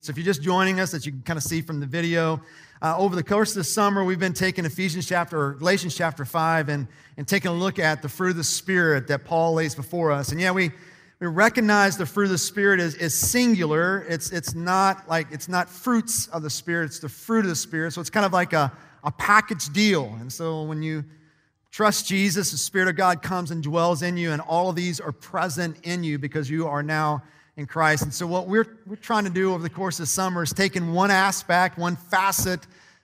So if you're just joining us, that you can kind of see from the video, uh, over the course of the summer, we've been taking Ephesians chapter, or Galatians chapter 5, and, and taking a look at the fruit of the Spirit that Paul lays before us. And yeah, we, we recognize the fruit of the Spirit is, is singular. It's, it's not like, it's not fruits of the Spirit, it's the fruit of the Spirit. So it's kind of like a, a package deal. And so when you trust Jesus, the Spirit of God comes and dwells in you, and all of these are present in you because you are now in Christ. And so, what we're, we're trying to do over the course of summer is taking one aspect, one facet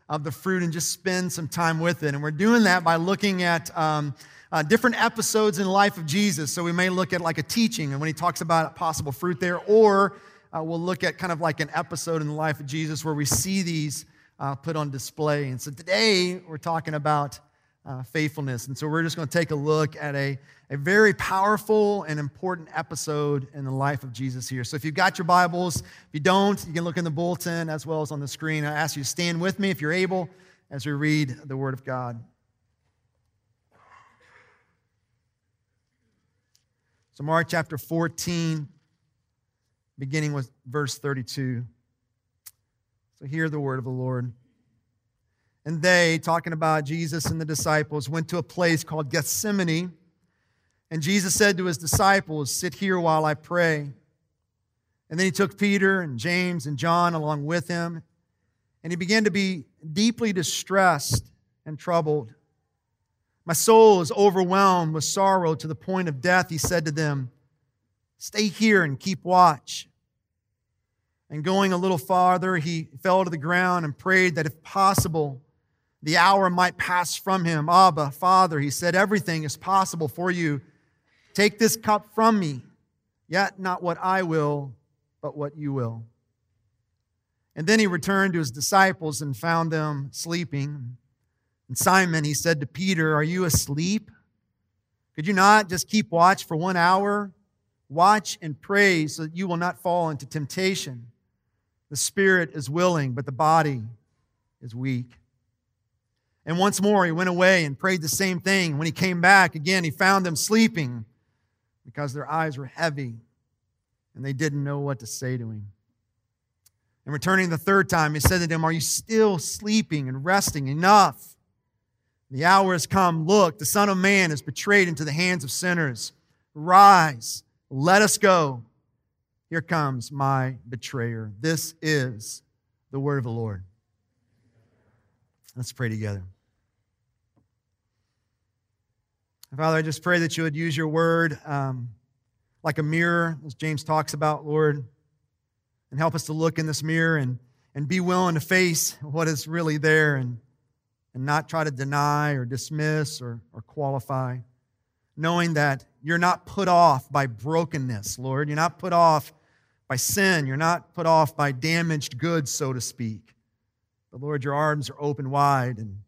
of the fruit, and just spend some time with it. And we're doing that by looking at um, uh, different episodes in the life of Jesus. So, we may look at like a teaching, and when he talks about possible fruit there, or uh, we'll look at kind of like an episode in the life of Jesus where we see these uh, put on display. And so, today we're talking about uh, faithfulness. And so we're just going to take a look at a, a very powerful and important episode in the life of Jesus here. So if you've got your Bibles, if you don't, you can look in the bulletin as well as on the screen. I ask you to stand with me if you're able as we read the Word of God. So, Mark chapter 14, beginning with verse 32. So, hear the word of the Lord. And they, talking about Jesus and the disciples, went to a place called Gethsemane. And Jesus said to his disciples, Sit here while I pray. And then he took Peter and James and John along with him. And he began to be deeply distressed and troubled. My soul is overwhelmed with sorrow to the point of death, he said to them. Stay here and keep watch. And going a little farther, he fell to the ground and prayed that if possible, the hour might pass from him. Abba, Father, he said, everything is possible for you. Take this cup from me, yet not what I will, but what you will. And then he returned to his disciples and found them sleeping. And Simon, he said to Peter, Are you asleep? Could you not just keep watch for one hour? Watch and pray so that you will not fall into temptation. The spirit is willing, but the body is weak. And once more, he went away and prayed the same thing. When he came back, again, he found them sleeping because their eyes were heavy and they didn't know what to say to him. And returning the third time, he said to them, Are you still sleeping and resting enough? The hour has come. Look, the Son of Man is betrayed into the hands of sinners. Rise, let us go. Here comes my betrayer. This is the word of the Lord. Let's pray together. Father, I just pray that you would use your word um, like a mirror, as James talks about, Lord, and help us to look in this mirror and, and be willing to face what is really there and, and not try to deny or dismiss or, or qualify, knowing that you're not put off by brokenness, Lord. You're not put off by sin. You're not put off by damaged goods, so to speak. But Lord, your arms are open wide and,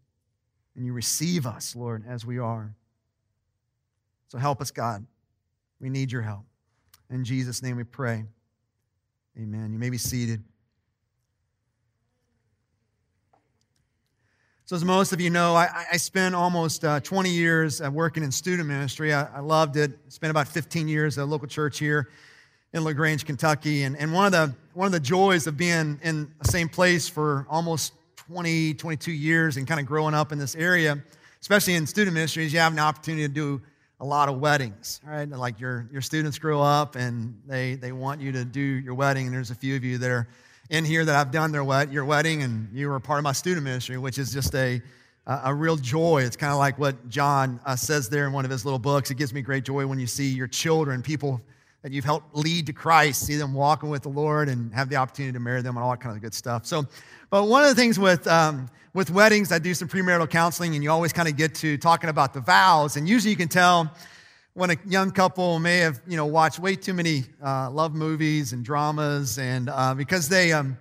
and you receive us, Lord, as we are. So help us, God. We need your help. In Jesus' name we pray. Amen. You may be seated. So, as most of you know, I, I spent almost uh, 20 years uh, working in student ministry. I, I, loved it. Spent about 15 years at a local church here in LaGrange, Kentucky. And, and one, of the, one of the joys of being in the same place for almost 20, 22 years and kind of growing up in this area, especially in student ministry, is you have an opportunity to do a lot of weddings, right? Like your, your students grow up and they, they want you to do your wedding. And there's a few of you that are in here that have done their wed- your wedding and you were part of my student ministry, which is just a, a real joy. It's kind of like what John uh, says there in one of his little books. It gives me great joy when you see your children, people that you've helped lead to Christ, see them walking with the Lord and have the opportunity to marry them and all that kind of good stuff. So, but one of the things with, um, with weddings, I do some premarital counseling, and you always kind of get to talking about the vows. And usually you can tell when a young couple may have, you know, watched way too many uh, love movies and dramas, and uh, because they, um,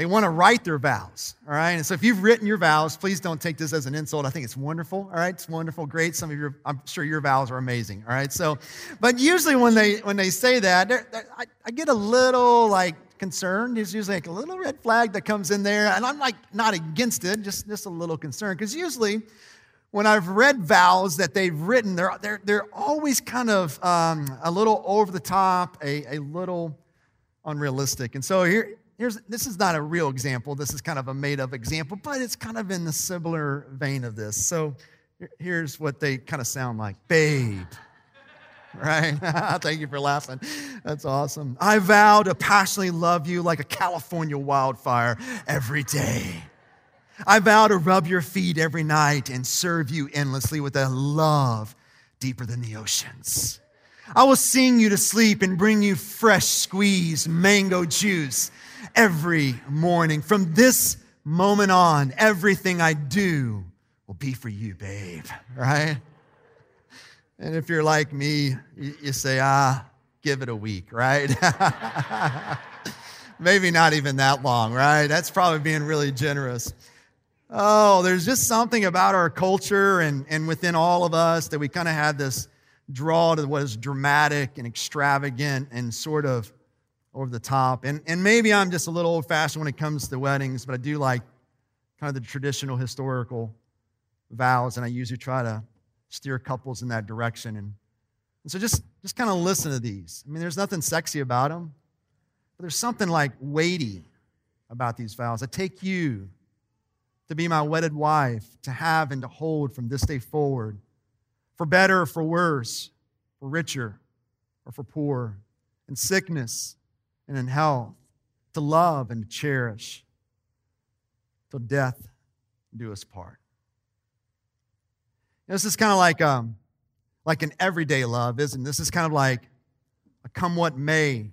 they want to write their vows, all right? And so if you've written your vows, please don't take this as an insult. I think it's wonderful, all right? It's wonderful, great. Some of your, I'm sure your vows are amazing, all right? So, but usually when they, when they say that, they're, they're, I, I get a little like, concerned. There's usually like a little red flag that comes in there, and I'm like not against it, just, just a little concerned. Because usually, when I've read vows that they've written, they're, they're, they're always kind of um, a little over the top, a, a little unrealistic. And so here, here's this is not a real example. This is kind of a made up example, but it's kind of in the similar vein of this. So here's what they kind of sound like Babe. Right? Thank you for laughing. That's awesome. I vow to passionately love you like a California wildfire every day. I vow to rub your feet every night and serve you endlessly with a love deeper than the oceans. I will sing you to sleep and bring you fresh squeezed mango juice every morning. From this moment on, everything I do will be for you, babe, right? And if you're like me, you say, ah, give it a week, right? Maybe not even that long, right? That's probably being really generous. Oh, there's just something about our culture and, and within all of us that we kind of had this draw to what is dramatic and extravagant and sort of over the top. And, and maybe I'm just a little old fashioned when it comes to weddings, but I do like kind of the traditional historical vows, and I usually try to steer couples in that direction. And, and so just, just kind of listen to these. I mean, there's nothing sexy about them, but there's something like weighty about these vows. I take you to be my wedded wife, to have and to hold from this day forward for better or for worse, for richer or for poor, in sickness and in health, to love and to cherish, till death do us part. This is kind of like, um, like an everyday love, isn't it? This is kind of like a come what may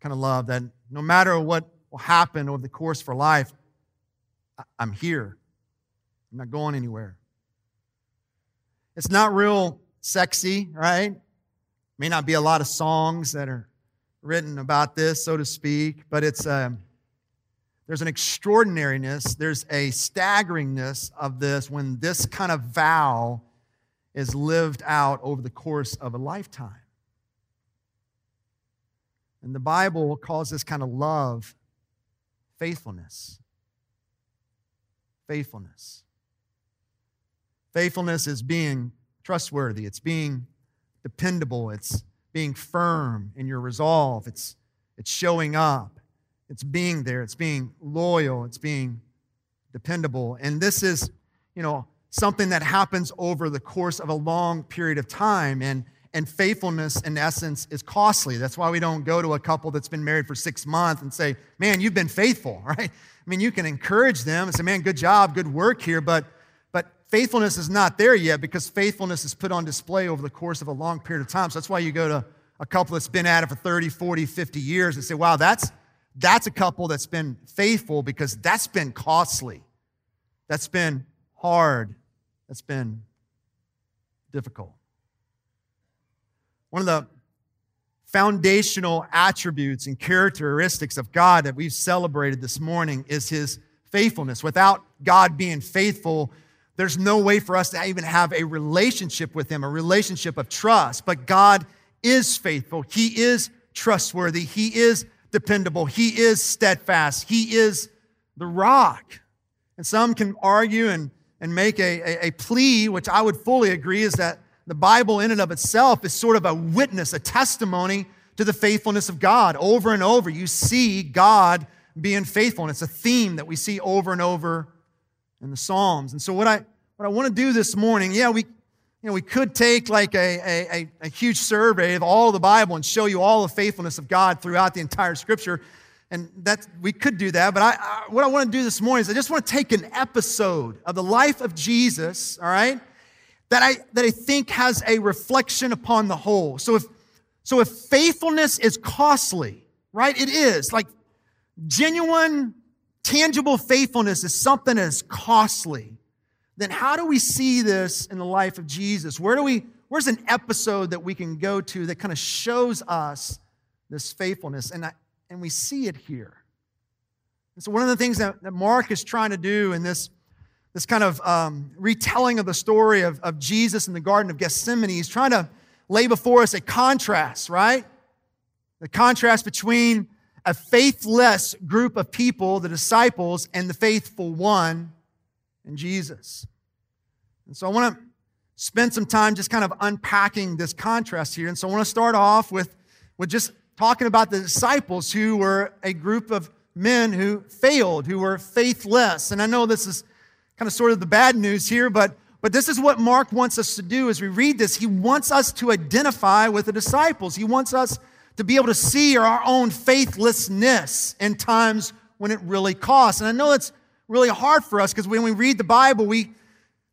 kind of love that no matter what will happen over the course for life, I'm here. I'm not going anywhere. It's not real sexy, right? May not be a lot of songs that are written about this, so to speak, but it's um, there's an extraordinariness, there's a staggeringness of this when this kind of vow is lived out over the course of a lifetime. And the Bible calls this kind of love faithfulness. Faithfulness. Faithfulness is being trustworthy, it's being dependable, it's being firm in your resolve, it's, it's showing up, it's being there, it's being loyal, it's being dependable. And this is, you know, something that happens over the course of a long period of time. And, and faithfulness, in essence, is costly. That's why we don't go to a couple that's been married for six months and say, man, you've been faithful, right? I mean, you can encourage them and say, man, good job, good work here, but faithfulness is not there yet because faithfulness is put on display over the course of a long period of time. So that's why you go to a couple that's been at it for 30, 40, 50 years and say, wow, that's, that's a couple that's been faithful because that's been costly. That's been hard. That's been difficult. One of the foundational attributes and characteristics of God that we've celebrated this morning is his faithfulness. Without God being faithful, there's no way for us to even have a relationship with Him, a relationship of trust. But God is faithful. He is trustworthy. He is dependable. He is steadfast. He is the rock. And some can argue and, and make a, a, a plea, which I would fully agree, is that the Bible in and of itself is sort of a witness, a testimony to the faithfulness of God. Over and over, you see God being faithful. And it's a theme that we see over and over in the Psalms. And so what I what I want to do this morning, yeah, we you know, we could take like a, a, a huge survey of all the Bible and show you all the faithfulness of God throughout the entire scripture. And that we could do that. But I, I, what I want to do this morning is I just want to take an episode of the life of Jesus, all right, that I that I think has a reflection upon the whole. So if so if faithfulness is costly, right? It is. Like genuine tangible faithfulness is something that is costly, then how do we see this in the life of Jesus? Where do we, where's an episode that we can go to that kind of shows us this faithfulness? And, I, and we see it here. And so one of the things that, that Mark is trying to do in this, this kind of um, retelling of the story of, of Jesus in the Garden of Gethsemane, he's trying to lay before us a contrast, right? The contrast between a faithless group of people, the disciples, and the faithful one in Jesus. And so I want to spend some time just kind of unpacking this contrast here. And so I want to start off with, with just talking about the disciples who were a group of men who failed, who were faithless. And I know this is kind of sort of the bad news here, but, but this is what Mark wants us to do as we read this. He wants us to identify with the disciples. He wants us to be able to see our own faithlessness in times when it really costs. And I know it's really hard for us because when we read the Bible, we,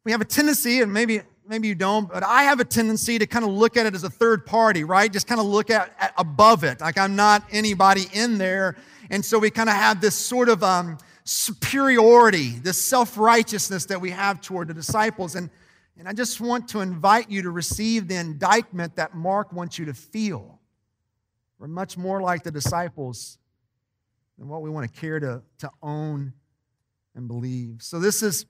we have a tendency, and maybe maybe you don't, but I have a tendency to kind of look at it as a third party, right? Just kind of look at, at above it, like I'm not anybody in there. And so we kind of have this sort of um, superiority, this self righteousness that we have toward the disciples. And, and I just want to invite you to receive the indictment that Mark wants you to feel. We're much more like the disciples than what we want to care to, to own and believe. So this is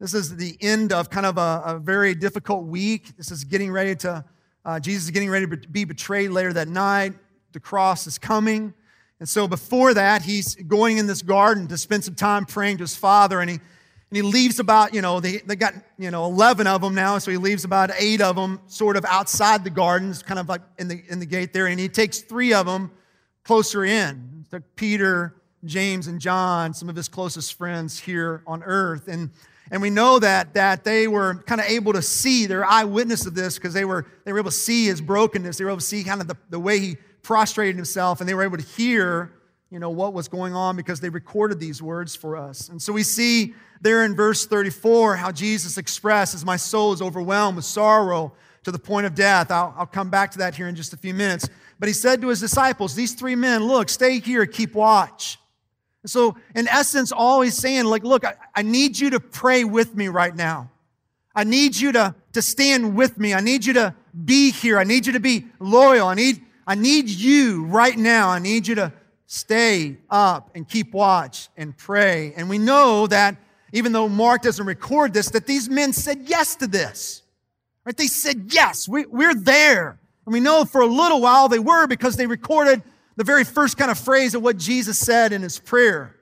this is the end of kind of a, a very difficult week. This is getting ready to, uh, Jesus is getting ready to be betrayed later that night. The cross is coming. And so before that, he's going in this garden to spend some time praying to his father. And he, and he leaves about, you know, they, they got, you know, 11 of them now. So he leaves about eight of them sort of outside the gardens, kind of like in the, in the gate there. And he takes three of them closer in. Peter, James, and John, some of his closest friends here on earth. And and we know that, that they were kind of able to see, their eyewitness of this, because they were, they were able to see his brokenness. They were able to see kind of the, the way he prostrated himself, and they were able to hear, you know, what was going on because they recorded these words for us. And so we see there in verse 34 how Jesus expresses, My soul is overwhelmed with sorrow to the point of death. I'll, I'll come back to that here in just a few minutes. But he said to his disciples, These three men, look, stay here, keep watch. So, in essence, all he's saying, like, look, I, I need you to pray with me right now. I need you to, to stand with me. I need you to be here. I need you to be loyal. I need, I need you right now. I need you to stay up and keep watch and pray. And we know that even though Mark doesn't record this, that these men said yes to this. Right? They said, yes, we, we're there. And we know for a little while they were because they recorded the very first kind of phrase of what Jesus said in his prayer.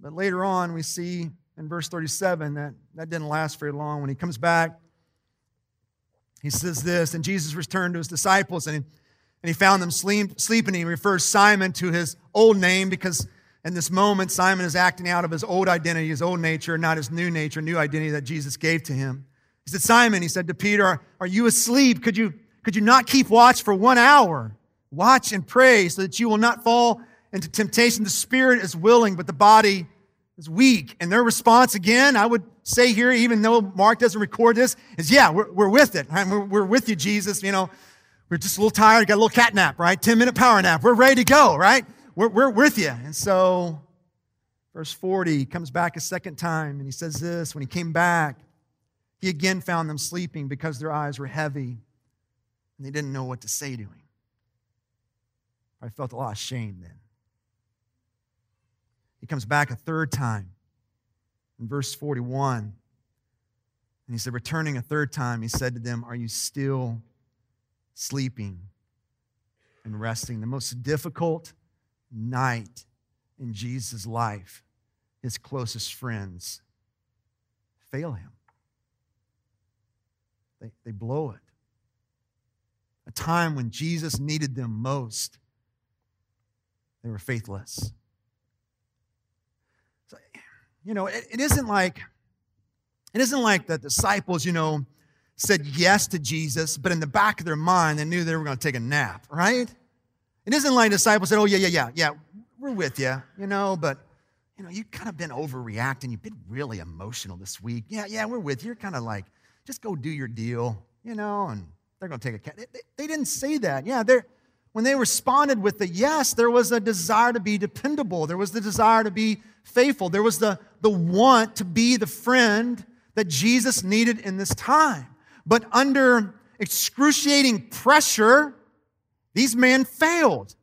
But later on, we see in verse 37 that that didn't last very long. When he comes back, he says this, and Jesus returned to his disciples and, and he found them sleep, sleeping. He refers Simon to his old name because in this moment, Simon is acting out of his old identity, his old nature, not his new nature, new identity that Jesus gave to him. He said, Simon, he said to Peter, are, are you asleep? Could you, could you not keep watch for one hour? Watch and pray so that you will not fall into temptation. The spirit is willing, but the body is weak. And their response, again, I would say here, even though Mark doesn't record this, is yeah, we're, we're with it. We're, we're with you, Jesus. You know, we're just a little tired, got a little cat nap, right? 10 minute power nap. We're ready to go, right? We're, we're with you. And so, verse 40, he comes back a second time and he says this When he came back, he again found them sleeping because their eyes were heavy and they didn't know what to say to him. I felt a lot of shame then. He comes back a third time in verse 41. And he said, returning a third time, he said to them, Are you still sleeping and resting? The most difficult night in Jesus' life, his closest friends fail him. They, they blow it. A time when Jesus needed them most they were faithless. So, you know, it, it isn't like it isn't like the disciples, you know, said yes to Jesus, but in the back of their mind, they knew they were going to take a nap, right? It isn't like disciples said, "Oh yeah, yeah, yeah, yeah, we're with you," you know, but you know, you've kind of been overreacting. You've been really emotional this week. Yeah, yeah, we're with you. You're kind of like, just go do your deal, you know, and they're going to take a. They, they didn't say that. Yeah, they're when they responded with the yes, there was a desire to be dependable. There was the desire to be faithful. There was the, the want to be the friend that Jesus needed in this time. But under excruciating pressure, these men failed.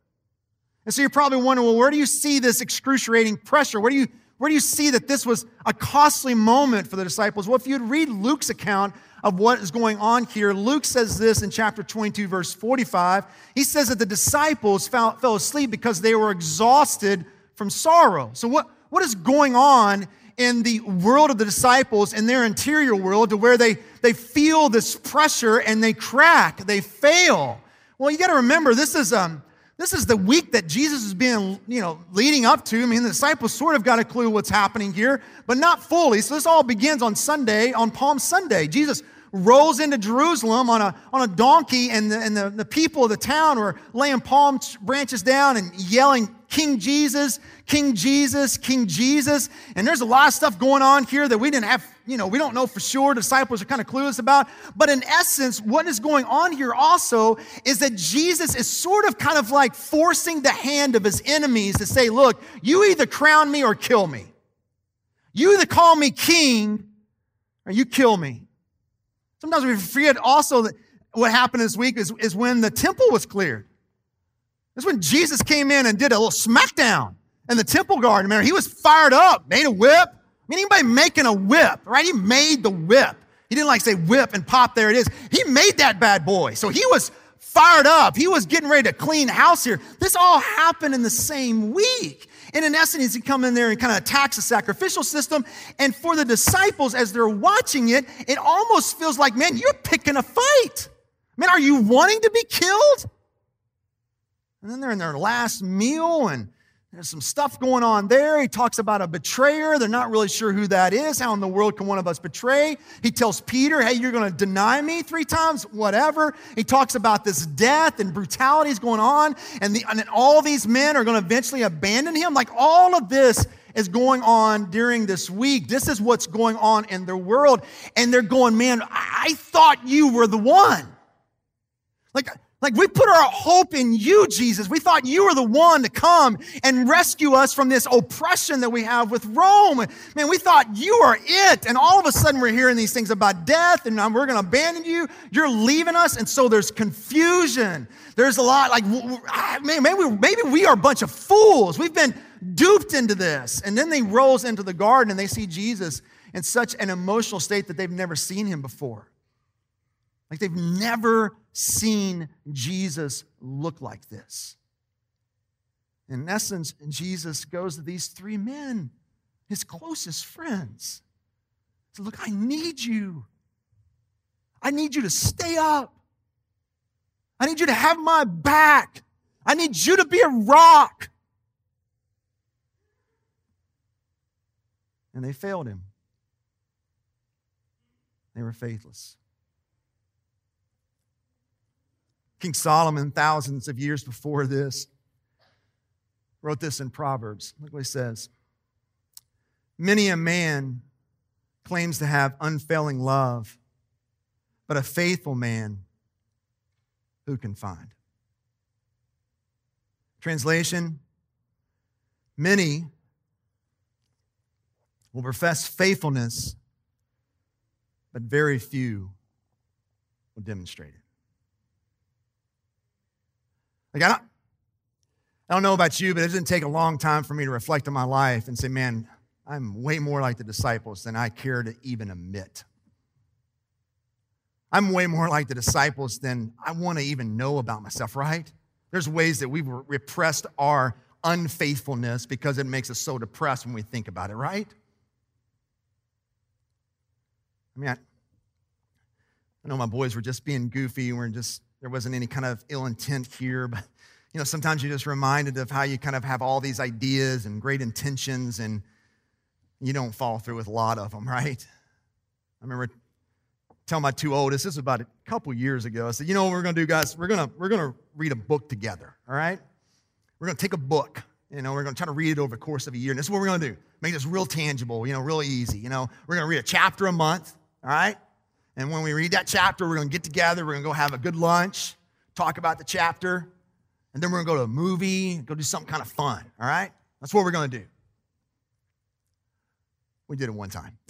And so you're probably wondering, well, where do you see this excruciating pressure? Where do you, where do you see that this was a costly moment for the disciples? Well, if you'd read Luke's account of what is going on here, Luke says this in chapter 22, verse 45. He says that the disciples fell, asleep because they were exhausted from sorrow. So, what, what is going on in the world of the disciples, in their interior world, to where they, they feel this pressure and they crack, they fail? Well, you got to remember, this is, um, this is the week that Jesus is being, you know, leading up to. I mean, the disciples sort of got a clue what's happening here, but not fully. So this all begins on Sunday, on Palm Sunday. Jesus rolls into Jerusalem on a, on a donkey, and, the, and the, the people of the town were laying palm branches down and yelling, King Jesus, King Jesus, King Jesus. And there's a lot of stuff going on here that we didn't have, you know, we don't know for sure. Disciples are kind of clueless about. But in essence, what is going on here also is that Jesus is sort of kind of like forcing the hand of his enemies to say, look, you either crown me or kill me. You either call me king or you kill me. Sometimes we forget also that what happened this week is, is when the temple was cleared. That's when Jesus came in and did a little smackdown in the temple garden. Man, he was fired up, made a whip. I mean, anybody making a whip, right? He made the whip. He didn't like say whip and pop, there it is. He made that bad boy. So he was fired up. He was getting ready to clean house here. This all happened in the same week. And in essence, he come in there and kind of attacks the sacrificial system. And for the disciples, as they're watching it, it almost feels like, man, you're picking a fight. Man, are you wanting to be killed? And then they're in their last meal and there's some stuff going on there. He talks about a betrayer. They're not really sure who that is. How in the world can one of us betray? He tells Peter, hey, you're going to deny me three times, whatever. He talks about this death and brutality is going on, and, the, and all these men are going to eventually abandon him. Like all of this is going on during this week. This is what's going on in their world. And they're going, man, I thought you were the one. Like, like we put our hope in you, Jesus. We thought you were the one to come and rescue us from this oppression that we have with Rome. Man, we thought you are it. And all of a sudden we're hearing these things about death and we're going to abandon you. You're leaving us. And so there's confusion. There's a lot like, ah, maybe, maybe we are a bunch of fools. We've been duped into this. And then they rose into the garden and they see Jesus in such an emotional state that they've never seen him before. Like they've never seen Jesus look like this. In essence, Jesus goes to these three men, his closest friends. So, look, I need you. I need you to stay up. I need you to have my back. I need you to be a rock. And they failed him. They were faithless. King Solomon, thousands of years before this, wrote this in Proverbs. Look what he says Many a man claims to have unfailing love, but a faithful man who can find? Translation Many will profess faithfulness, but very few will demonstrate it. Like, I don't, I don't know about you, but it didn't take a long time for me to reflect on my life and say, man, I'm way more like the disciples than I care to even admit. I'm way more like the disciples than I want to even know about myself, right? There's ways that we've repressed our unfaithfulness because it makes us so depressed when we think about it, right? I mean, I, I know my boys were just being goofy. We're just there wasn't any kind of ill intent here, but you know, sometimes you're just reminded of how you kind of have all these ideas and great intentions and you don't follow through with a lot of them, right? I remember telling my two oldest, this was about a couple years ago. I said, you know what we're gonna do, guys? We're gonna we're gonna read a book together, all right? We're gonna take a book, you know, we're gonna try to read it over the course of a year. And this is what we're gonna do. Make this real tangible, you know, real easy. You know, we're gonna read a chapter a month, all right? And when we read that chapter, we're going to get together, we're going to go have a good lunch, talk about the chapter, and then we're going to go to a movie, go do something kind of fun, all right? That's what we're going to do. We did it one time.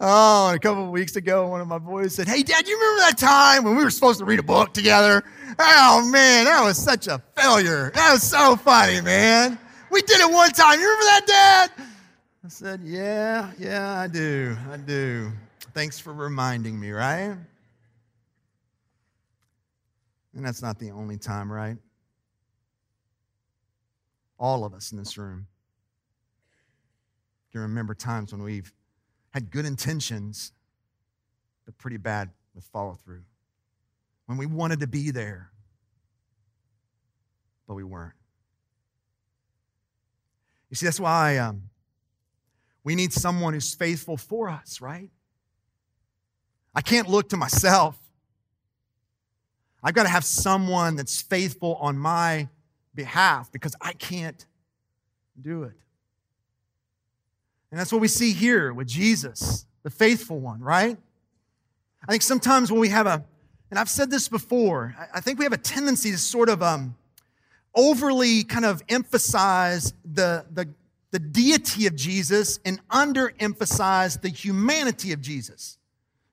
oh, a couple of weeks ago, one of my boys said, Hey, Dad, you remember that time when we were supposed to read a book together? Oh, man, that was such a failure. That was so funny, man. We did it one time. You remember that, Dad? I said, Yeah, yeah, I do. I do. Thanks for reminding me, right? And that's not the only time, right? All of us in this room can remember times when we've had good intentions, but pretty bad with follow through. When we wanted to be there, but we weren't. You see, that's why um, we need someone who's faithful for us, right? I can't look to myself. I've got to have someone that's faithful on my behalf because I can't do it. And that's what we see here with Jesus, the faithful one, right? I think sometimes when we have a, and I've said this before, I think we have a tendency to sort of um, overly kind of emphasize the, the, the deity of Jesus and underemphasize the humanity of Jesus.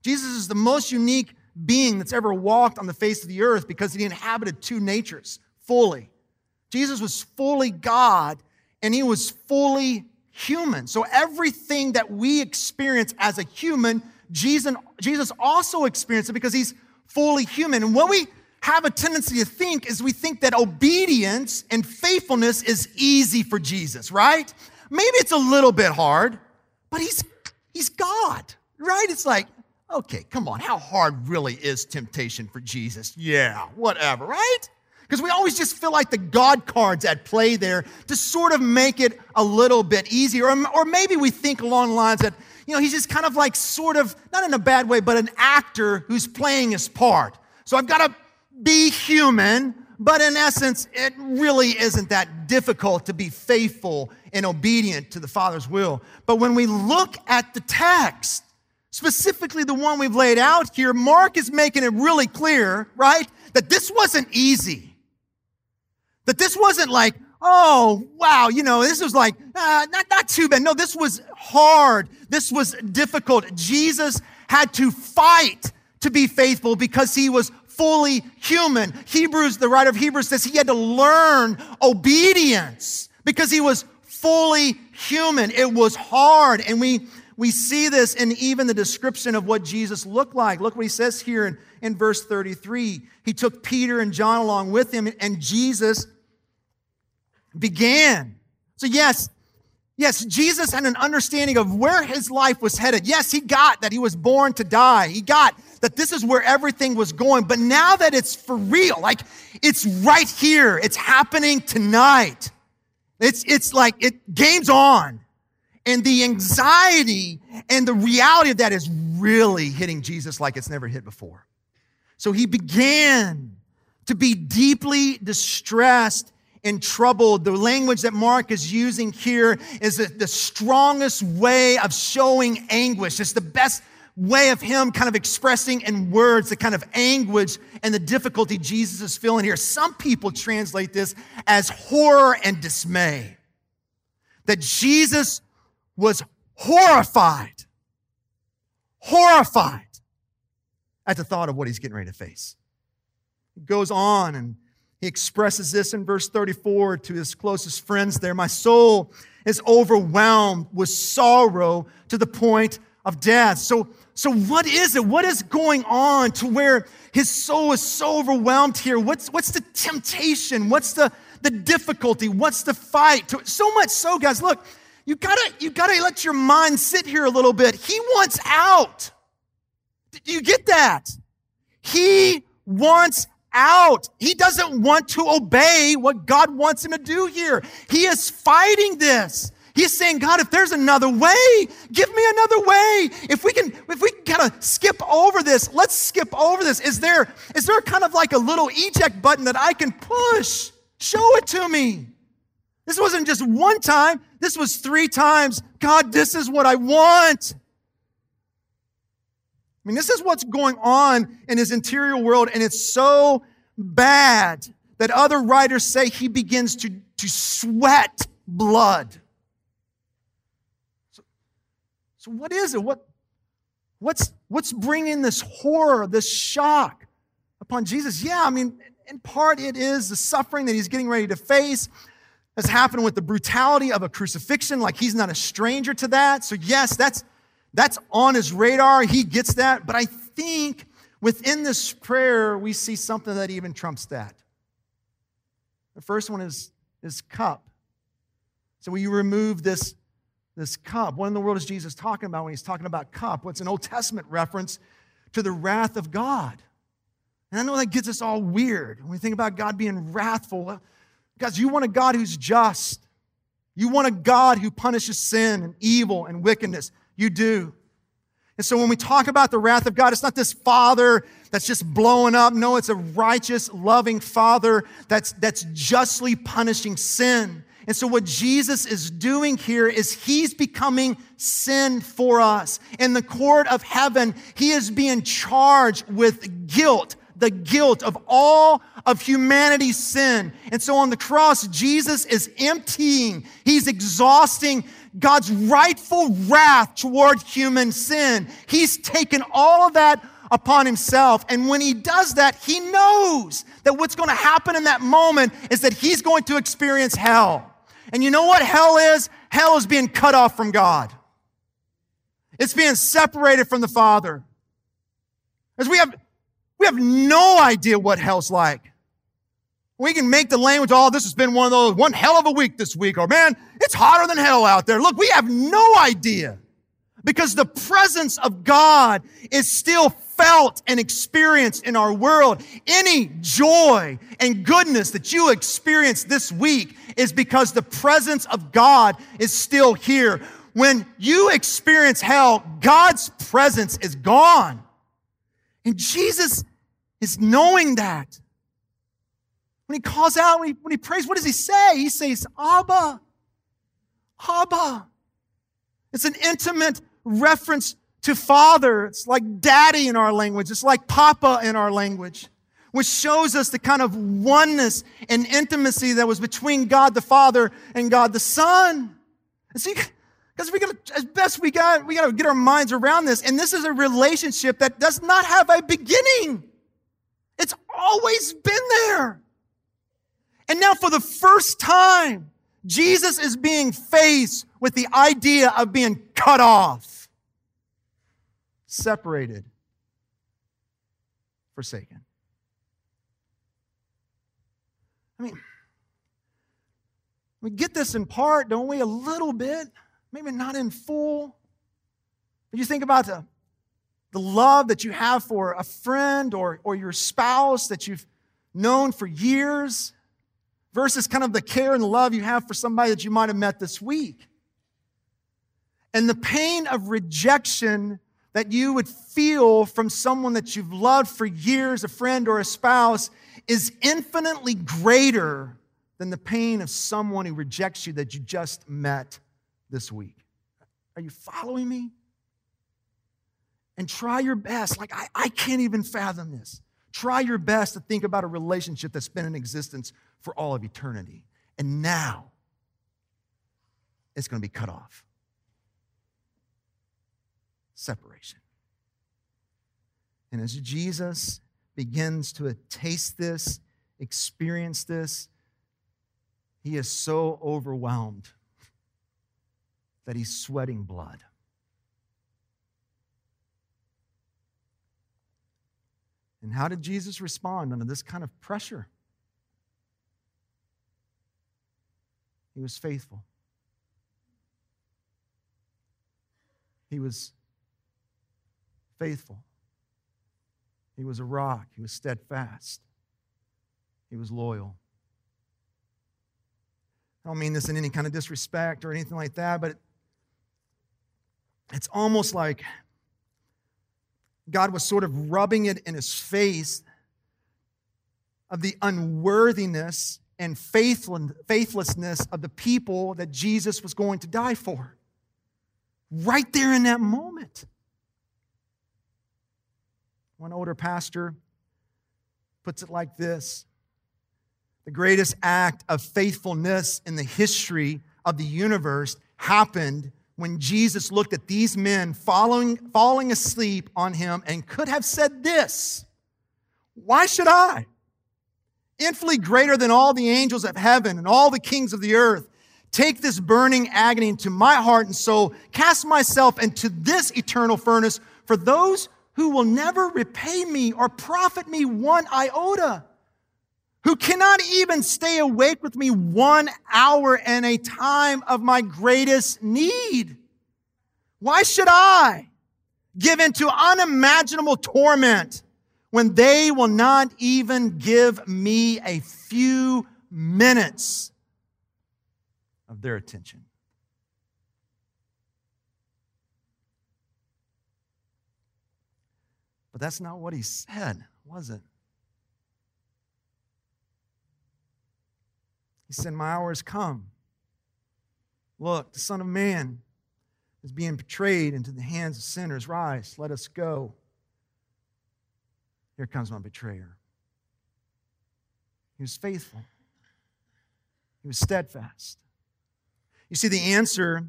Jesus is the most unique being that's ever walked on the face of the earth because he inhabited two natures fully. Jesus was fully God and he was fully human. So everything that we experience as a human, Jesus, Jesus also experienced it because he's fully human. And when we have a tendency to think is we think that obedience and faithfulness is easy for Jesus, right? Maybe it's a little bit hard, but he's he's God, right? It's like, okay, come on, how hard really is temptation for Jesus? Yeah, whatever, right? Because we always just feel like the God card's at play there to sort of make it a little bit easier. Or, or maybe we think along lines that, you know, he's just kind of like sort of, not in a bad way, but an actor who's playing his part. So I've got to be human, but in essence, it really isn't that difficult to be faithful and obedient to the Father's will. But when we look at the text, specifically the one we've laid out here, Mark is making it really clear, right, that this wasn't easy. That this wasn't like, oh, wow, you know, this was like, uh, not, not too bad. No, this was hard. This was difficult. Jesus had to fight to be faithful because he was fully human. Hebrews, the writer of Hebrews says he had to learn obedience because he was fully human. It was hard. And we, we see this in even the description of what Jesus looked like. Look what he says here in, in verse 33. He took Peter and John along with him, and Jesus began. So, yes, yes, Jesus had an understanding of where his life was headed. Yes, he got that he was born to die. He got that this is where everything was going. But now that it's for real, like it's right here, it's happening tonight. It's, it's like it game's on. And the anxiety and the reality of that is really hitting Jesus like it's never hit before. So he began to be deeply distressed and troubled. The language that Mark is using here is the, the strongest way of showing anguish. It's the best way of him kind of expressing in words the kind of anguish and the difficulty Jesus is feeling here. Some people translate this as horror and dismay. That Jesus was horrified, horrified at the thought of what he's getting ready to face. He goes on and he expresses this in verse 34 to his closest friends there. My soul is overwhelmed with sorrow to the point of death. So, so what is it? What is going on to where his soul is so overwhelmed here? What's, what's the temptation? What's the, the difficulty? What's the fight? So much so, guys, look, you gotta, you gotta let your mind sit here a little bit. He wants out. Do you get that? He wants out. He doesn't want to obey what God wants him to do here. He is fighting this. He's saying, God, if there's another way, give me another way. If we can, if we can kind of skip over this, let's skip over this. Is there, is there kind of like a little eject button that I can push? Show it to me. This wasn't just one time. This was three times. God, this is what I want. I mean, this is what's going on in his interior world, and it's so bad that other writers say he begins to, to sweat blood. So what is it? What, what's, what's bringing this horror, this shock upon Jesus? Yeah, I mean, in part it is the suffering that he's getting ready to face has happened with the brutality of a crucifixion like he's not a stranger to that. So yes that's that's on his radar. He gets that. But i think within this prayer we see something that even trumps that. The first one is is cup. So when you remove this this cup. What in the world is Jesus talking about when he's talking about cup? What's well, an Old Testament reference to the wrath of God? And I know that gets us all weird when we think about God being wrathful. Because you want a God who's just. You want a God who punishes sin and evil and wickedness. You do. And so when we talk about the wrath of God, it's not this father that's just blowing up. No, it's a righteous, loving father that's, that's justly punishing sin. And so what Jesus is doing here is he's becoming sin for us. In the court of heaven, he is being charged with guilt, the guilt of all of humanity's sin. And so on the cross, Jesus is emptying, he's exhausting God's rightful wrath toward human sin. He's taken all of that upon himself. And when he does that, he knows that what's going to happen in that moment is that he's going to experience hell. And you know what hell is? Hell is being cut off from God. It's being separated from the Father. As we have, we have no idea what hell's like. We can make the language, oh, this has been one of those, one hell of a week this week, or man, it's hotter than hell out there. Look, we have no idea because the presence of God is still felt and experienced in our world. Any joy and goodness that you experience this week is because the presence of God is still here. When you experience hell, God's presence is gone. And Jesus is knowing that. When he calls out, when he, when he prays, what does he say? He says, Abba, Abba. It's an intimate reference to father. It's like daddy in our language. It's like papa in our language, which shows us the kind of oneness and intimacy that was between God the Father and God the Son. And see, because we got as best we got, we got to get our minds around this. And this is a relationship that does not have a beginning. It's always been there. And now, for the first time, Jesus is being faced with the idea of being cut off, separated, forsaken. I mean, we get this in part, don't we? A little bit, maybe not in full. But you think about the, the love that you have for a friend or, or your spouse that you've known for years versus kind of the care and love you have for somebody that you might have met this week. And the pain of rejection that you would feel from someone that you've loved for years, a friend or a spouse, is infinitely greater than the pain of someone who rejects you that you just met this week. Are you following me? And try your best. Like, I, I can't even fathom this. Try your best to think about a relationship that's been in existence for all of eternity. And now it's going to be cut off. Separation. And as Jesus begins to taste this, experience this, he is so overwhelmed that he's sweating blood. And how did Jesus respond under this kind of pressure? He was faithful. He was faithful. He was a rock. He was steadfast. He was loyal. I don't mean this in any kind of disrespect or anything like that, but it's almost like God was sort of rubbing it in his face of the unworthiness and faithlessness of the people that Jesus was going to die for. Right there in that moment. One older pastor puts it like this The greatest act of faithfulness in the history of the universe happened when Jesus looked at these men falling asleep on him and could have said this Why should I? Infinitely greater than all the angels of heaven and all the kings of the earth. Take this burning agony into my heart and soul, cast myself into this eternal furnace for those who will never repay me or profit me one iota who cannot even stay awake with me one hour in a time of my greatest need. Why should I give into unimaginable torment when they will not even give me a few minutes of their attention. But that's not what he said, was it? He said, My hour has come. Look, the Son of Man is being betrayed into the hands of sinners. Rise, let us go. Here comes my betrayer. He was faithful, he was steadfast. You see, the answer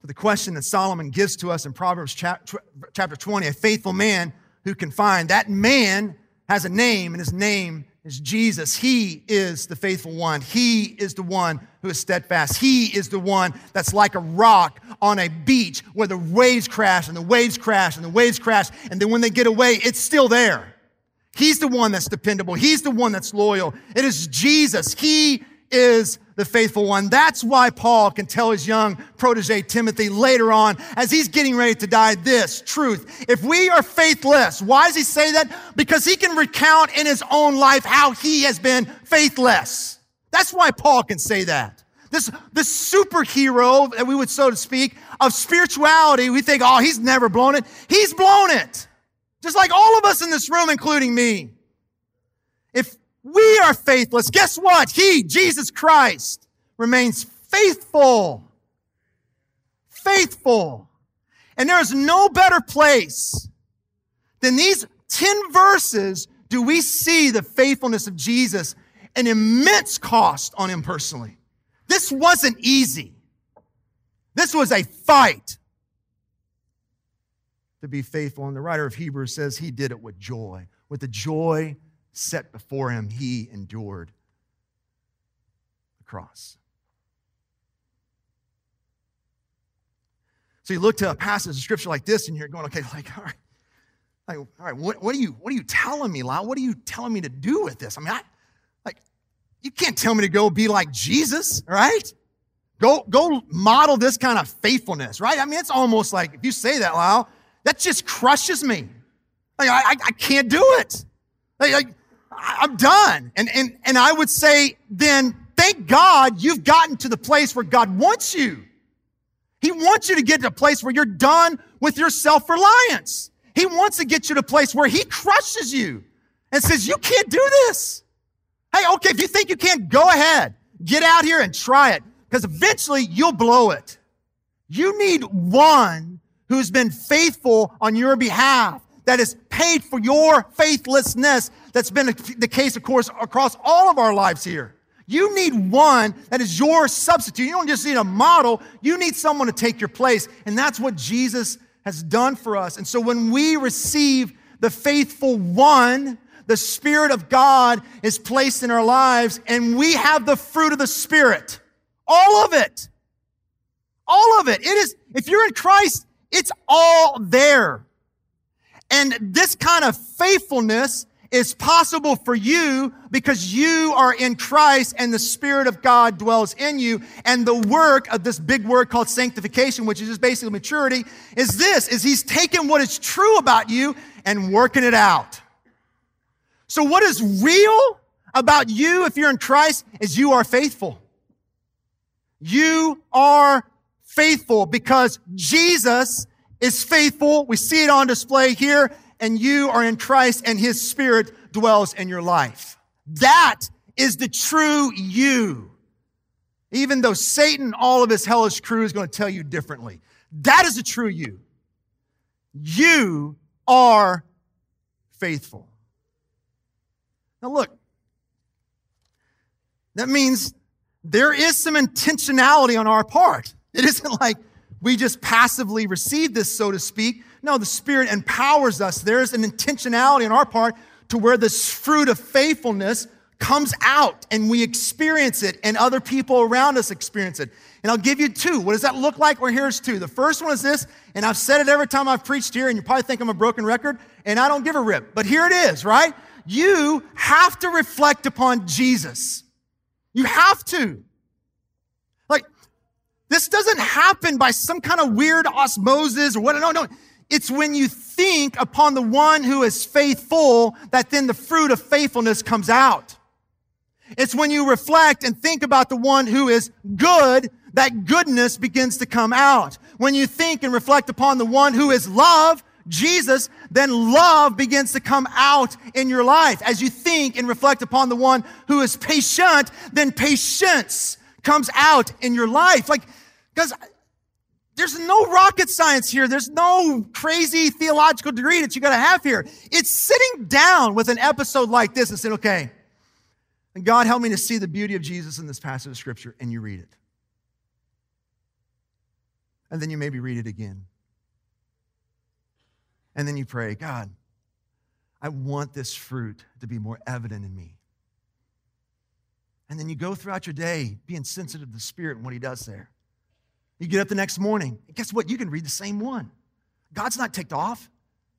to the question that Solomon gives to us in Proverbs chapter 20 a faithful man who can find, that man has a name, and his name is Jesus. He is the faithful one. He is the one who is steadfast. He is the one that's like a rock on a beach where the waves crash and the waves crash and the waves crash. And then when they get away, it's still there. He's the one that's dependable. He's the one that's loyal. It is Jesus. He is the faithful one. That's why Paul can tell his young protege Timothy later on, as he's getting ready to die, this truth. If we are faithless, why does he say that? Because he can recount in his own life how he has been faithless. That's why Paul can say that. This, this superhero, that we would so to speak, of spirituality, we think, oh, he's never blown it. He's blown it. Just like all of us in this room, including me. If we are faithless. Guess what? He, Jesus Christ, remains faithful. Faithful. And there is no better place than these 10 verses do we see the faithfulness of Jesus, an immense cost on him personally. This wasn't easy. This was a fight to be faithful. And the writer of Hebrews says he did it with joy, with the joy set before him, he endured the cross. So you look to a passage of scripture like this and you're going, okay, like, all right, like, all right, what, what are you, what are you telling me, Lisle? What are you telling me to do with this? I mean, I, like, you can't tell me to go be like Jesus, right? Go, go model this kind of faithfulness, right? I mean, it's almost like if you say that, Lisle, that just crushes me. Like, I, I can't do it. Like, like, I'm done. And, and, and I would say, then thank God you've gotten to the place where God wants you. He wants you to get to a place where you're done with your self reliance. He wants to get you to a place where He crushes you and says, You can't do this. Hey, okay, if you think you can't, go ahead. Get out here and try it because eventually you'll blow it. You need one who's been faithful on your behalf that has paid for your faithlessness. That's been the case, of course, across all of our lives here. You need one that is your substitute. You don't just need a model, you need someone to take your place. And that's what Jesus has done for us. And so when we receive the faithful one, the Spirit of God is placed in our lives, and we have the fruit of the Spirit. All of it. All of it. It is, if you're in Christ, it's all there. And this kind of faithfulness is possible for you because you are in Christ and the Spirit of God dwells in you. And the work of this big word called sanctification, which is just basically maturity, is this, is he's taken what is true about you and working it out. So what is real about you if you're in Christ is you are faithful. You are faithful because Jesus is faithful. We see it on display here, and you are in Christ, and his spirit dwells in your life. That is the true you. Even though Satan, all of his hellish crew, is going to tell you differently. That is the true you. You are faithful. Now, look, that means there is some intentionality on our part. It isn't like, we just passively receive this, so to speak. No, the Spirit empowers us. There's an intentionality on our part to where this fruit of faithfulness comes out and we experience it and other people around us experience it. And I'll give you two. What does that look like? Well, here's two. The first one is this, and I've said it every time I've preached here, and you probably think I'm a broken record, and I don't give a rip. But here it is, right? You have to reflect upon Jesus. You have to. This doesn't happen by some kind of weird osmosis or what. No, no. It's when you think upon the one who is faithful that then the fruit of faithfulness comes out. It's when you reflect and think about the one who is good that goodness begins to come out. When you think and reflect upon the one who is love, Jesus, then love begins to come out in your life. As you think and reflect upon the one who is patient, then patience comes out in your life. Like, because there's no rocket science here. There's no crazy theological degree that you got to have here. It's sitting down with an episode like this and saying, okay, and God help me to see the beauty of Jesus in this passage of scripture, and you read it. And then you maybe read it again. And then you pray, God, I want this fruit to be more evident in me. And then you go throughout your day being sensitive to the Spirit and what He does there. You get up the next morning, and guess what? You can read the same one. God's not ticked off.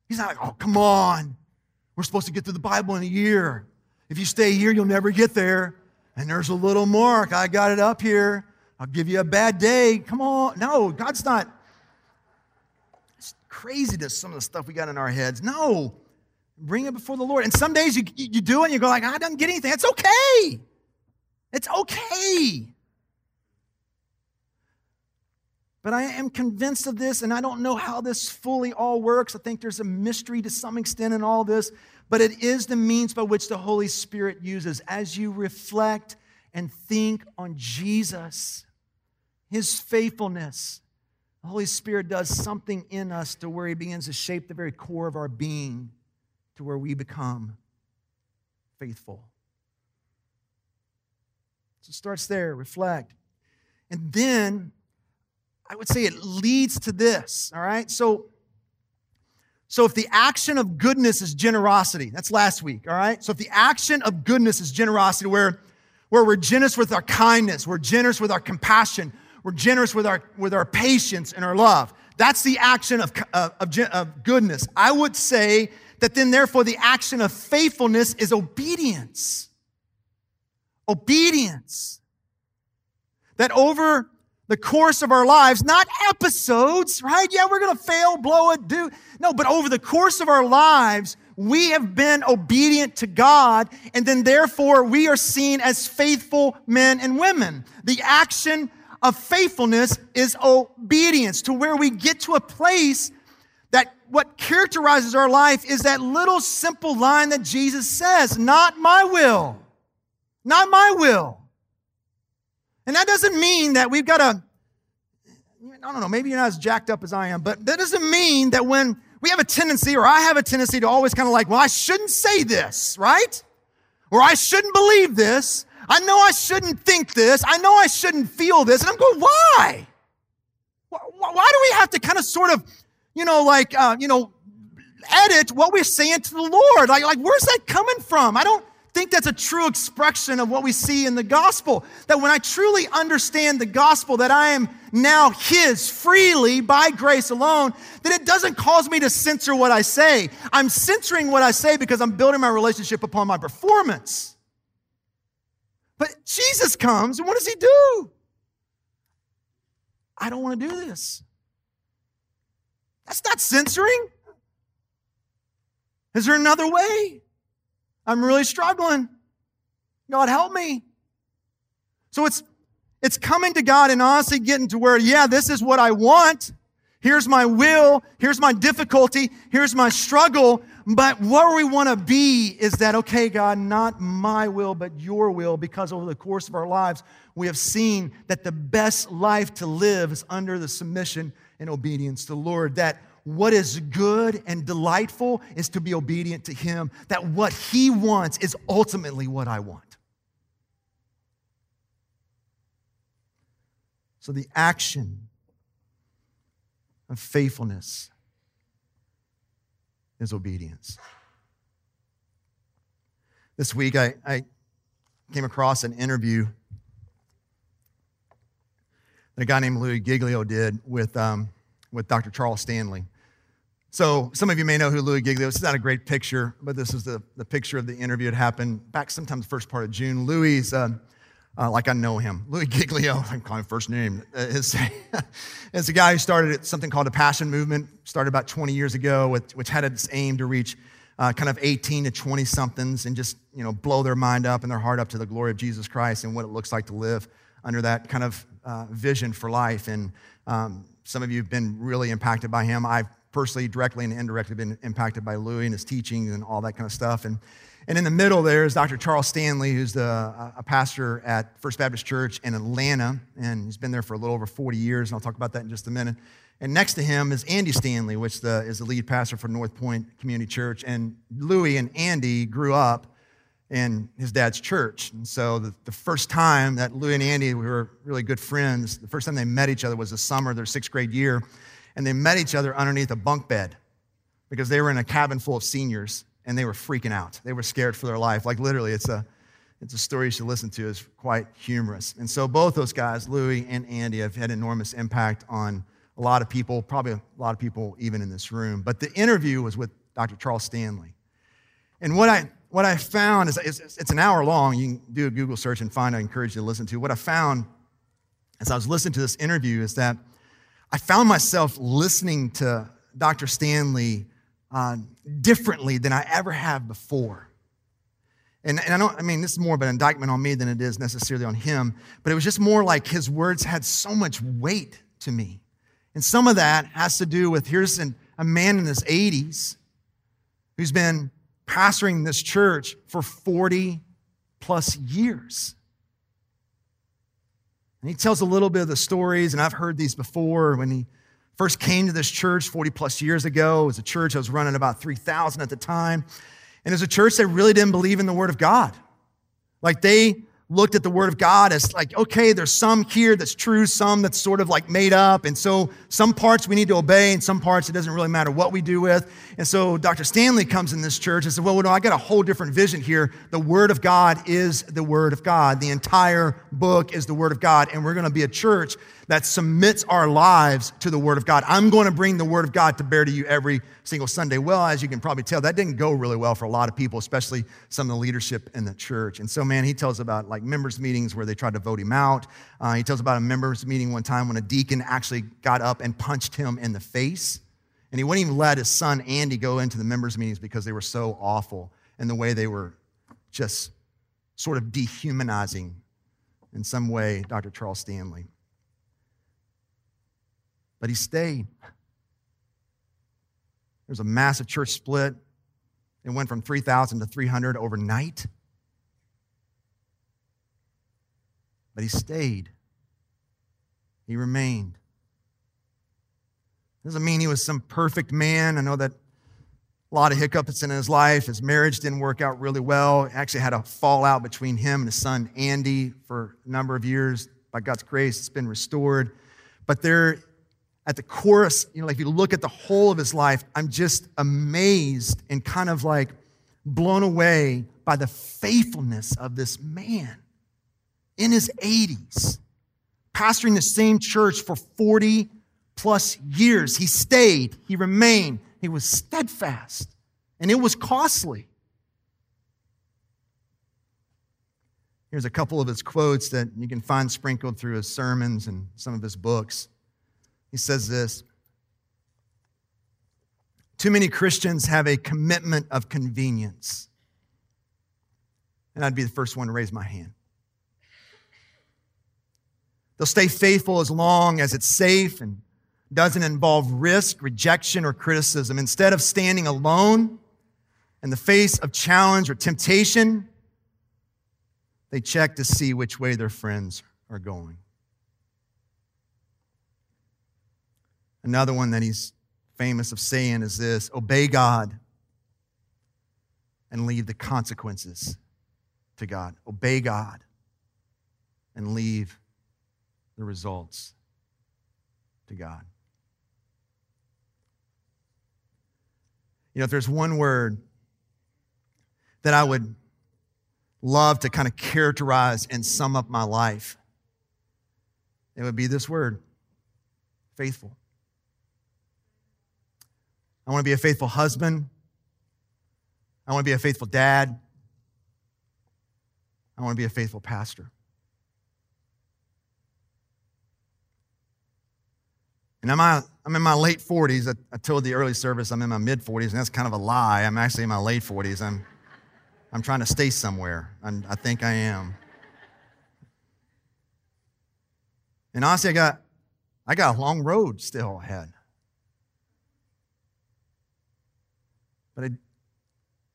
He's not like, oh, come on. We're supposed to get through the Bible in a year. If you stay here, you'll never get there. And there's a little mark. I got it up here. I'll give you a bad day. Come on. No, God's not. It's crazy to some of the stuff we got in our heads. No. Bring it before the Lord. And some days you, you do it and you go like, I didn't get anything. It's okay. It's okay. But I am convinced of this, and I don't know how this fully all works. I think there's a mystery to some extent in all this, but it is the means by which the Holy Spirit uses as you reflect and think on Jesus, His faithfulness. The Holy Spirit does something in us to where He begins to shape the very core of our being to where we become faithful. So it starts there, reflect. And then I would say it leads to this, all right? So, so if the action of goodness is generosity, that's last week, all right? So if the action of goodness is generosity, where, where we're generous with our kindness, we're generous with our compassion, we're generous with our, with our patience and our love, that's the action of, of, of, of goodness. I would say that then, therefore, the action of faithfulness is obedience. Obedience. That over the course of our lives, not episodes, right? Yeah, we're going to fail, blow it, do. No, but over the course of our lives, we have been obedient to God, and then therefore we are seen as faithful men and women. The action of faithfulness is obedience to where we get to a place that what characterizes our life is that little simple line that Jesus says, not my will, not my will. And that doesn't mean that we've got to, I don't know, maybe you're not as jacked up as I am, but that doesn't mean that when we have a tendency, or I have a tendency to always kind of like, well, I shouldn't say this, right? Or I shouldn't believe this. I know I shouldn't think this. I know I shouldn't feel this. And I'm going, why? Why do we have to kind of sort of, you know, like, uh, you know, edit what we're saying to the Lord? Like, like, where's that coming from? I don't, think that's a true expression of what we see in the gospel. That when I truly understand the gospel, that I am now His freely by grace alone, that it doesn't cause me to censor what I say. I'm censoring what I say because I'm building my relationship upon my performance. But Jesus comes, and what does He do? I don't want to do this. That's not censoring. Is there another way? I'm really struggling. God, help me. So it's it's coming to God and honestly getting to where, yeah, this is what I want. Here's my will. Here's my difficulty. Here's my struggle. But where we want to be is that, okay, God, not my will, but your will, because over the course of our lives, we have seen that the best life to live is under the submission and obedience to the Lord. That what is good and delightful is to be obedient to Him, that what He wants is ultimately what I want. So the action of faithfulness is obedience. This week, I, I came across an interview that a guy named Louis Giglio did with, um, with Dr. Charles Stanley. So, some of you may know who Louis Giglio is. Is not a great picture, but this is the, the picture of the interview. It happened back sometime the first part of June. Louis, uh, uh, like I know him, Louis Giglio, I'm calling him first name, uh, is, is a guy who started something called a Passion Movement, started about 20 years ago, with, which had its aim to reach uh, kind of 18 to 20 somethings and just, you know, blow their mind up and their heart up to the glory of Jesus Christ and what it looks like to live under that kind of uh, vision for life. And um, some of you have been really impacted by him. I've personally, directly and indirectly, been impacted by Louis and his teachings and all that kind of stuff. And, and in the middle there is Dr. Charles Stanley, who's the, a pastor at First Baptist Church in Atlanta, and he's been there for a little over 40 years, and I'll talk about that in just a minute. And next to him is Andy Stanley, which the, is the lead pastor for North Point Community Church. And Louis and Andy grew up in his dad's church. And so the, the first time that Louis and Andy we were really good friends, the first time they met each other was the summer of their sixth grade year. And they met each other underneath a bunk bed because they were in a cabin full of seniors and they were freaking out. They were scared for their life. Like literally, it's a, it's a story you should listen to. It's quite humorous. And so both those guys, Louis and Andy, have had enormous impact on a lot of people, probably a lot of people even in this room. But the interview was with Dr. Charles Stanley. And what I, what I found is it's, it's an hour long. You can do a Google search and find, I encourage you to listen to. What I found as I was listening to this interview is that I found myself listening to Dr. Stanley uh, differently than I ever have before. And, and I don't, I mean, this is more of an indictment on me than it is necessarily on him, but it was just more like his words had so much weight to me. And some of that has to do with here's an, a man in his 80s who's been pastoring this church for 40 plus years. And he tells a little bit of the stories, and I've heard these before. When he first came to this church 40 plus years ago, it was a church that was running about 3,000 at the time. And it was a church that really didn't believe in the Word of God. Like they looked at the Word of God as like, okay, there's some here that's true, some that's sort of like made up. And so some parts we need to obey, and some parts it doesn't really matter what we do with. And so Dr. Stanley comes in this church and said, well, no, I got a whole different vision here. The Word of God is the Word of God. The entire book is the Word of God. And we're going to be a church that submits our lives to the Word of God. I'm going to bring the Word of God to bear to you every single Sunday. Well, as you can probably tell, that didn't go really well for a lot of people, especially some of the leadership in the church. And so, man, he tells about like members' meetings where they tried to vote him out. Uh, he tells about a members' meeting one time when a deacon actually got up and punched him in the face. And he wouldn't even let his son Andy go into the members' meetings because they were so awful in the way they were just sort of dehumanizing in some way Dr. Charles Stanley. But he stayed. There was a massive church split. It went from 3,000 to 300 overnight. But he stayed. He remained. Doesn't mean he was some perfect man. I know that a lot of hiccups in his life. His marriage didn't work out really well. Actually had a fallout between him and his son Andy for a number of years. By God's grace, it's been restored. But there at the chorus, you know, like if you look at the whole of his life, I'm just amazed and kind of like blown away by the faithfulness of this man in his 80s, pastoring the same church for 40 plus years. He stayed, he remained, he was steadfast, and it was costly. Here's a couple of his quotes that you can find sprinkled through his sermons and some of his books. He says this Too many Christians have a commitment of convenience. And I'd be the first one to raise my hand. They'll stay faithful as long as it's safe and doesn't involve risk, rejection, or criticism. Instead of standing alone in the face of challenge or temptation, they check to see which way their friends are going. Another one that he's famous of saying is this obey God and leave the consequences to God. Obey God and leave the results to God. You know, if there's one word that I would love to kind of characterize and sum up my life, it would be this word faithful. I want to be a faithful husband. I want to be a faithful dad. I want to be a faithful pastor. And I'm uh, I'm in my late 40s. I, told the early service I'm in my mid 40s, and that's kind of a lie. I'm actually in my late 40s. I'm, I'm trying to stay somewhere, and I think I am. And honestly, I got, I got a long road still ahead. But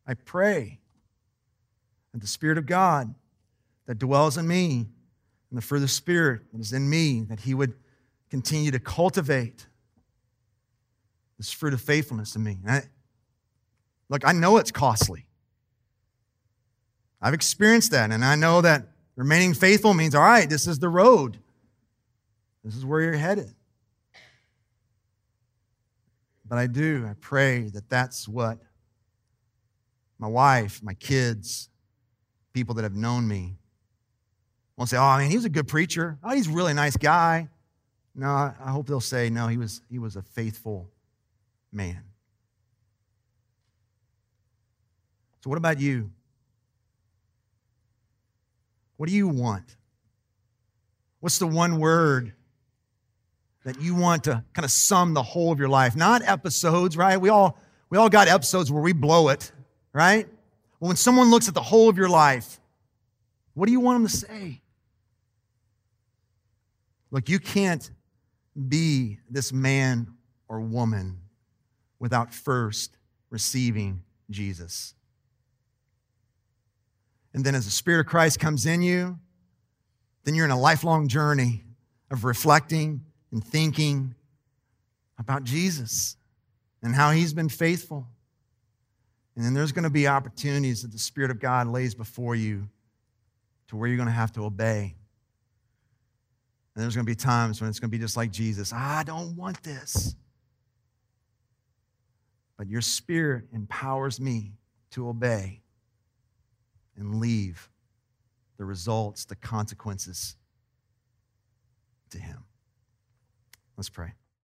I, I pray that the Spirit of God that dwells in me and the of Spirit that is in me, that He would continue to cultivate this fruit of faithfulness in me. I, look, I know it's costly. I've experienced that, and I know that remaining faithful means, all right, this is the road. This is where you're headed. But I do, I pray that that's what my wife, my kids, people that have known me won't say, oh, I mean, he was a good preacher. Oh, he's a really nice guy. No, I hope they'll say, no, he was, he was a faithful man. So, what about you? What do you want? What's the one word that you want to kind of sum the whole of your life? Not episodes, right? We all, we all got episodes where we blow it, right? When someone looks at the whole of your life, what do you want them to say? Look, you can't be this man or woman without first receiving Jesus. And then as the Spirit of Christ comes in you, then you're in a lifelong journey of reflecting and thinking about Jesus and how he's been faithful. And then there's going to be opportunities that the Spirit of God lays before you to where you're going to have to obey. And there's going to be times when it's going to be just like Jesus I don't want this. But your spirit empowers me to obey and leave the results, the consequences to Him. Let's pray.